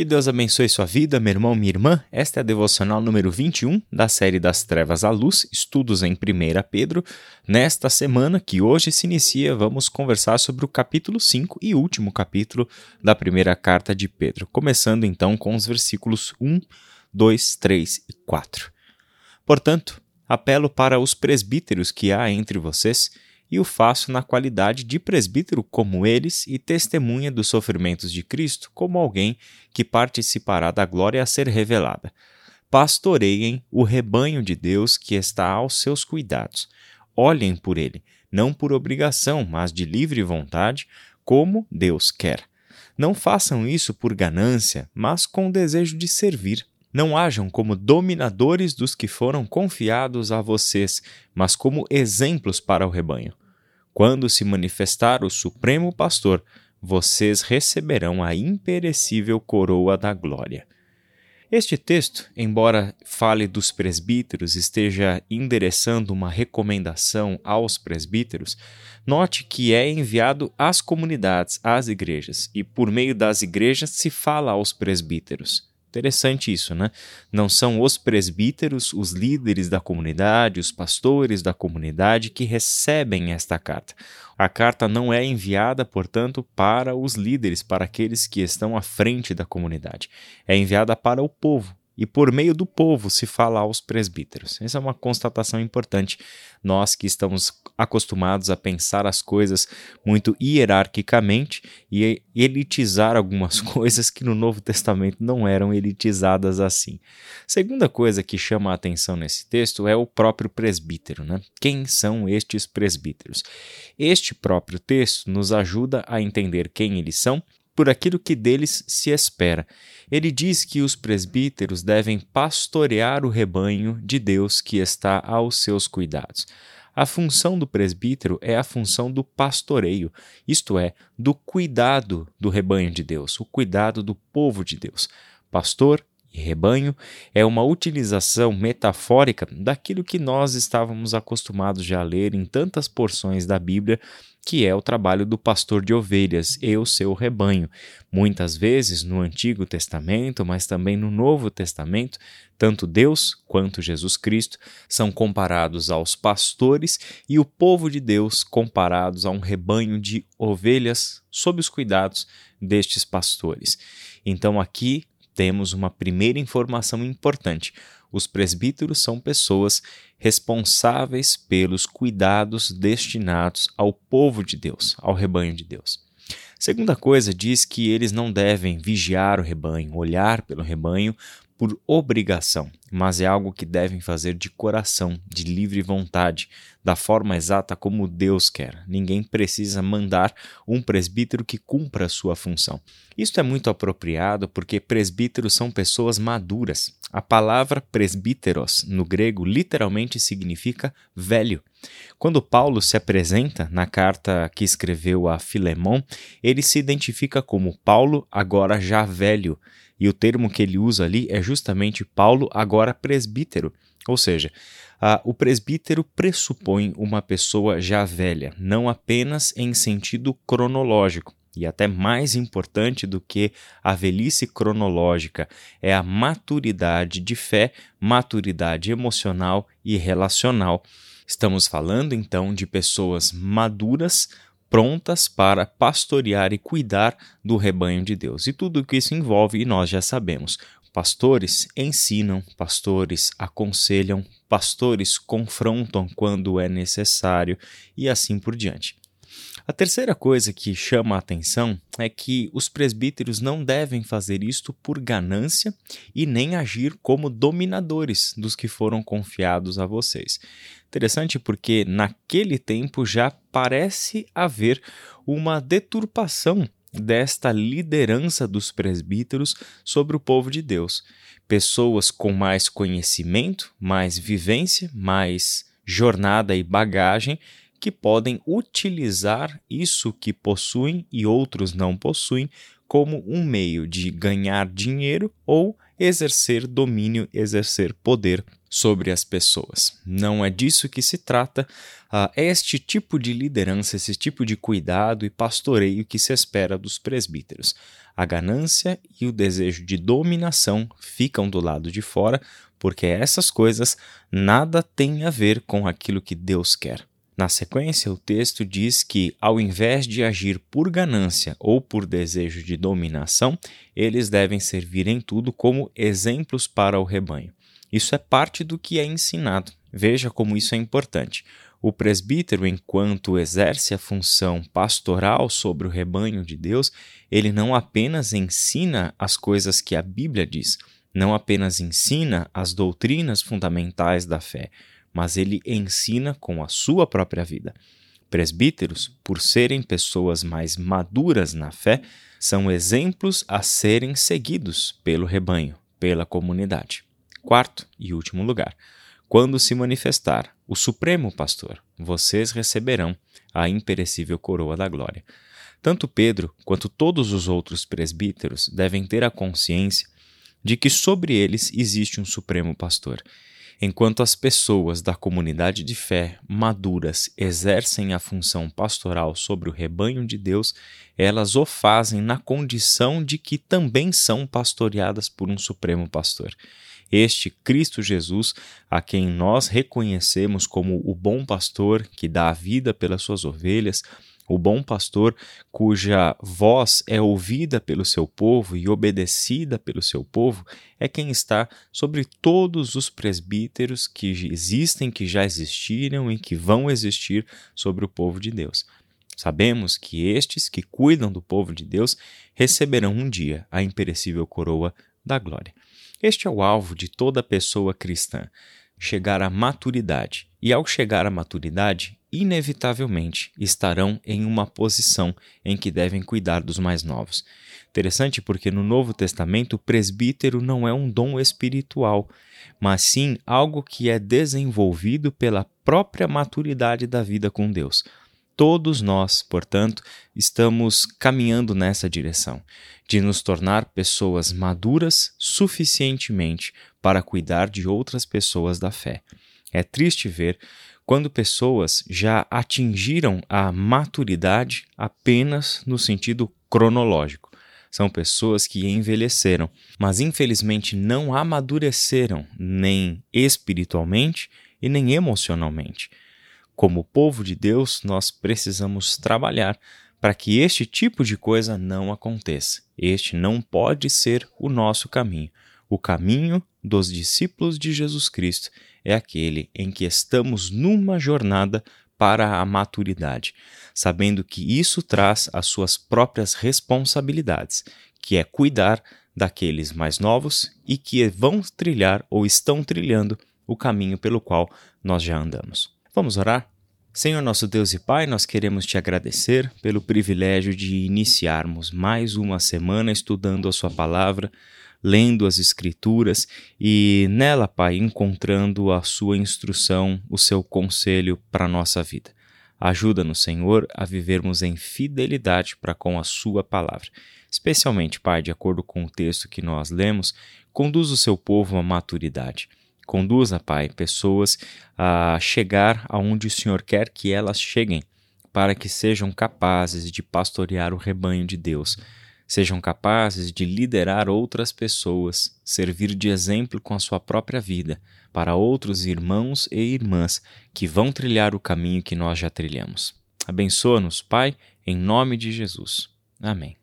Que Deus abençoe sua vida, meu irmão, minha irmã. Esta é a devocional número 21 da série Das Trevas à Luz, estudos em 1 Pedro. Nesta semana, que hoje se inicia, vamos conversar sobre o capítulo 5 e último capítulo da primeira carta de Pedro, começando então com os versículos 1, 2, 3 e 4. Portanto, apelo para os presbíteros que há entre vocês e o faço na qualidade de presbítero como eles e testemunha dos sofrimentos de Cristo como alguém que participará da glória a ser revelada. Pastoreiem o rebanho de Deus que está aos seus cuidados. Olhem por ele, não por obrigação, mas de livre vontade, como Deus quer. Não façam isso por ganância, mas com desejo de servir. Não hajam como dominadores dos que foram confiados a vocês, mas como exemplos para o rebanho. Quando se manifestar o Supremo Pastor, vocês receberão a imperecível coroa da glória. Este texto, embora fale dos presbíteros, esteja endereçando uma recomendação aos presbíteros, note que é enviado às comunidades, às igrejas, e por meio das igrejas se fala aos presbíteros. Interessante isso, né? Não são os presbíteros, os líderes da comunidade, os pastores da comunidade que recebem esta carta. A carta não é enviada, portanto, para os líderes, para aqueles que estão à frente da comunidade. É enviada para o povo, e por meio do povo se fala aos presbíteros. Essa é uma constatação importante. Nós que estamos acostumados a pensar as coisas muito hierarquicamente e elitizar algumas coisas que no Novo Testamento não eram elitizadas assim. Segunda coisa que chama a atenção nesse texto é o próprio presbítero. Né? Quem são estes presbíteros? Este próprio texto nos ajuda a entender quem eles são por aquilo que deles se espera. Ele diz que os presbíteros devem pastorear o rebanho de Deus que está aos seus cuidados. A função do presbítero é a função do pastoreio, isto é, do cuidado do rebanho de Deus, o cuidado do povo de Deus. Pastor e rebanho é uma utilização metafórica daquilo que nós estávamos acostumados já a ler em tantas porções da Bíblia, que é o trabalho do pastor de ovelhas e o seu rebanho. Muitas vezes no Antigo Testamento, mas também no Novo Testamento, tanto Deus quanto Jesus Cristo são comparados aos pastores e o povo de Deus comparados a um rebanho de ovelhas sob os cuidados destes pastores. Então aqui temos uma primeira informação importante. Os presbíteros são pessoas responsáveis pelos cuidados destinados ao povo de Deus, ao rebanho de Deus. Segunda coisa diz que eles não devem vigiar o rebanho, olhar pelo rebanho por obrigação, mas é algo que devem fazer de coração, de livre vontade, da forma exata como Deus quer. Ninguém precisa mandar um presbítero que cumpra a sua função. Isto é muito apropriado porque presbíteros são pessoas maduras. A palavra presbíteros no grego literalmente significa velho. Quando Paulo se apresenta na carta que escreveu a Filemão, ele se identifica como Paulo, agora já velho e o termo que ele usa ali é justamente Paulo, agora presbítero. Ou seja, o presbítero pressupõe uma pessoa já velha, não apenas em sentido cronológico. E até mais importante do que a velhice cronológica é a maturidade de fé, maturidade emocional e relacional. Estamos falando então de pessoas maduras, prontas para pastorear e cuidar do rebanho de Deus. E tudo o que isso envolve, e nós já sabemos. Pastores ensinam, pastores aconselham, pastores confrontam quando é necessário e assim por diante. A terceira coisa que chama a atenção é que os presbíteros não devem fazer isto por ganância e nem agir como dominadores dos que foram confiados a vocês. Interessante porque naquele tempo já parece haver uma deturpação desta liderança dos presbíteros sobre o povo de Deus. Pessoas com mais conhecimento, mais vivência, mais jornada e bagagem que podem utilizar isso que possuem e outros não possuem como um meio de ganhar dinheiro ou exercer domínio, exercer poder sobre as pessoas. Não é disso que se trata. Uh, este tipo de liderança, esse tipo de cuidado e pastoreio que se espera dos presbíteros. A ganância e o desejo de dominação ficam do lado de fora, porque essas coisas nada têm a ver com aquilo que Deus quer. Na sequência, o texto diz que, ao invés de agir por ganância ou por desejo de dominação, eles devem servir em tudo como exemplos para o rebanho. Isso é parte do que é ensinado. Veja como isso é importante. O presbítero, enquanto exerce a função pastoral sobre o rebanho de Deus, ele não apenas ensina as coisas que a Bíblia diz, não apenas ensina as doutrinas fundamentais da fé, mas ele ensina com a sua própria vida. Presbíteros, por serem pessoas mais maduras na fé, são exemplos a serem seguidos pelo rebanho, pela comunidade. Quarto e último lugar, quando se manifestar o Supremo Pastor, vocês receberão a imperecível coroa da glória. Tanto Pedro quanto todos os outros presbíteros devem ter a consciência de que sobre eles existe um Supremo Pastor Enquanto as pessoas da comunidade de fé maduras exercem a função pastoral sobre o rebanho de Deus, elas o fazem na condição de que também são pastoreadas por um Supremo Pastor. Este Cristo Jesus, a quem nós reconhecemos como o bom pastor que dá a vida pelas suas ovelhas, o bom pastor, cuja voz é ouvida pelo seu povo e obedecida pelo seu povo, é quem está sobre todos os presbíteros que existem, que já existiram e que vão existir sobre o povo de Deus. Sabemos que estes que cuidam do povo de Deus receberão um dia a imperecível coroa da glória. Este é o alvo de toda pessoa cristã chegar à maturidade. E ao chegar à maturidade, inevitavelmente estarão em uma posição em que devem cuidar dos mais novos. Interessante porque no Novo Testamento o presbítero não é um dom espiritual, mas sim algo que é desenvolvido pela própria maturidade da vida com Deus. Todos nós, portanto, estamos caminhando nessa direção, de nos tornar pessoas maduras suficientemente para cuidar de outras pessoas da fé. É triste ver quando pessoas já atingiram a maturidade apenas no sentido cronológico. São pessoas que envelheceram, mas infelizmente não amadureceram nem espiritualmente e nem emocionalmente. Como povo de Deus, nós precisamos trabalhar para que este tipo de coisa não aconteça. Este não pode ser o nosso caminho. O caminho dos discípulos de Jesus Cristo é aquele em que estamos numa jornada para a maturidade, sabendo que isso traz as suas próprias responsabilidades, que é cuidar daqueles mais novos e que vão trilhar ou estão trilhando o caminho pelo qual nós já andamos. Vamos orar? Senhor nosso Deus e Pai, nós queremos te agradecer pelo privilégio de iniciarmos mais uma semana estudando a Sua palavra, lendo as Escrituras e nela, Pai, encontrando a Sua instrução, o seu conselho para a nossa vida. Ajuda-nos, Senhor, a vivermos em fidelidade para com a Sua palavra. Especialmente, Pai, de acordo com o texto que nós lemos, conduz o seu povo à maturidade Conduza, Pai, pessoas a chegar aonde o Senhor quer que elas cheguem, para que sejam capazes de pastorear o rebanho de Deus, sejam capazes de liderar outras pessoas, servir de exemplo com a sua própria vida para outros irmãos e irmãs que vão trilhar o caminho que nós já trilhamos. Abençoa-nos, Pai, em nome de Jesus. Amém.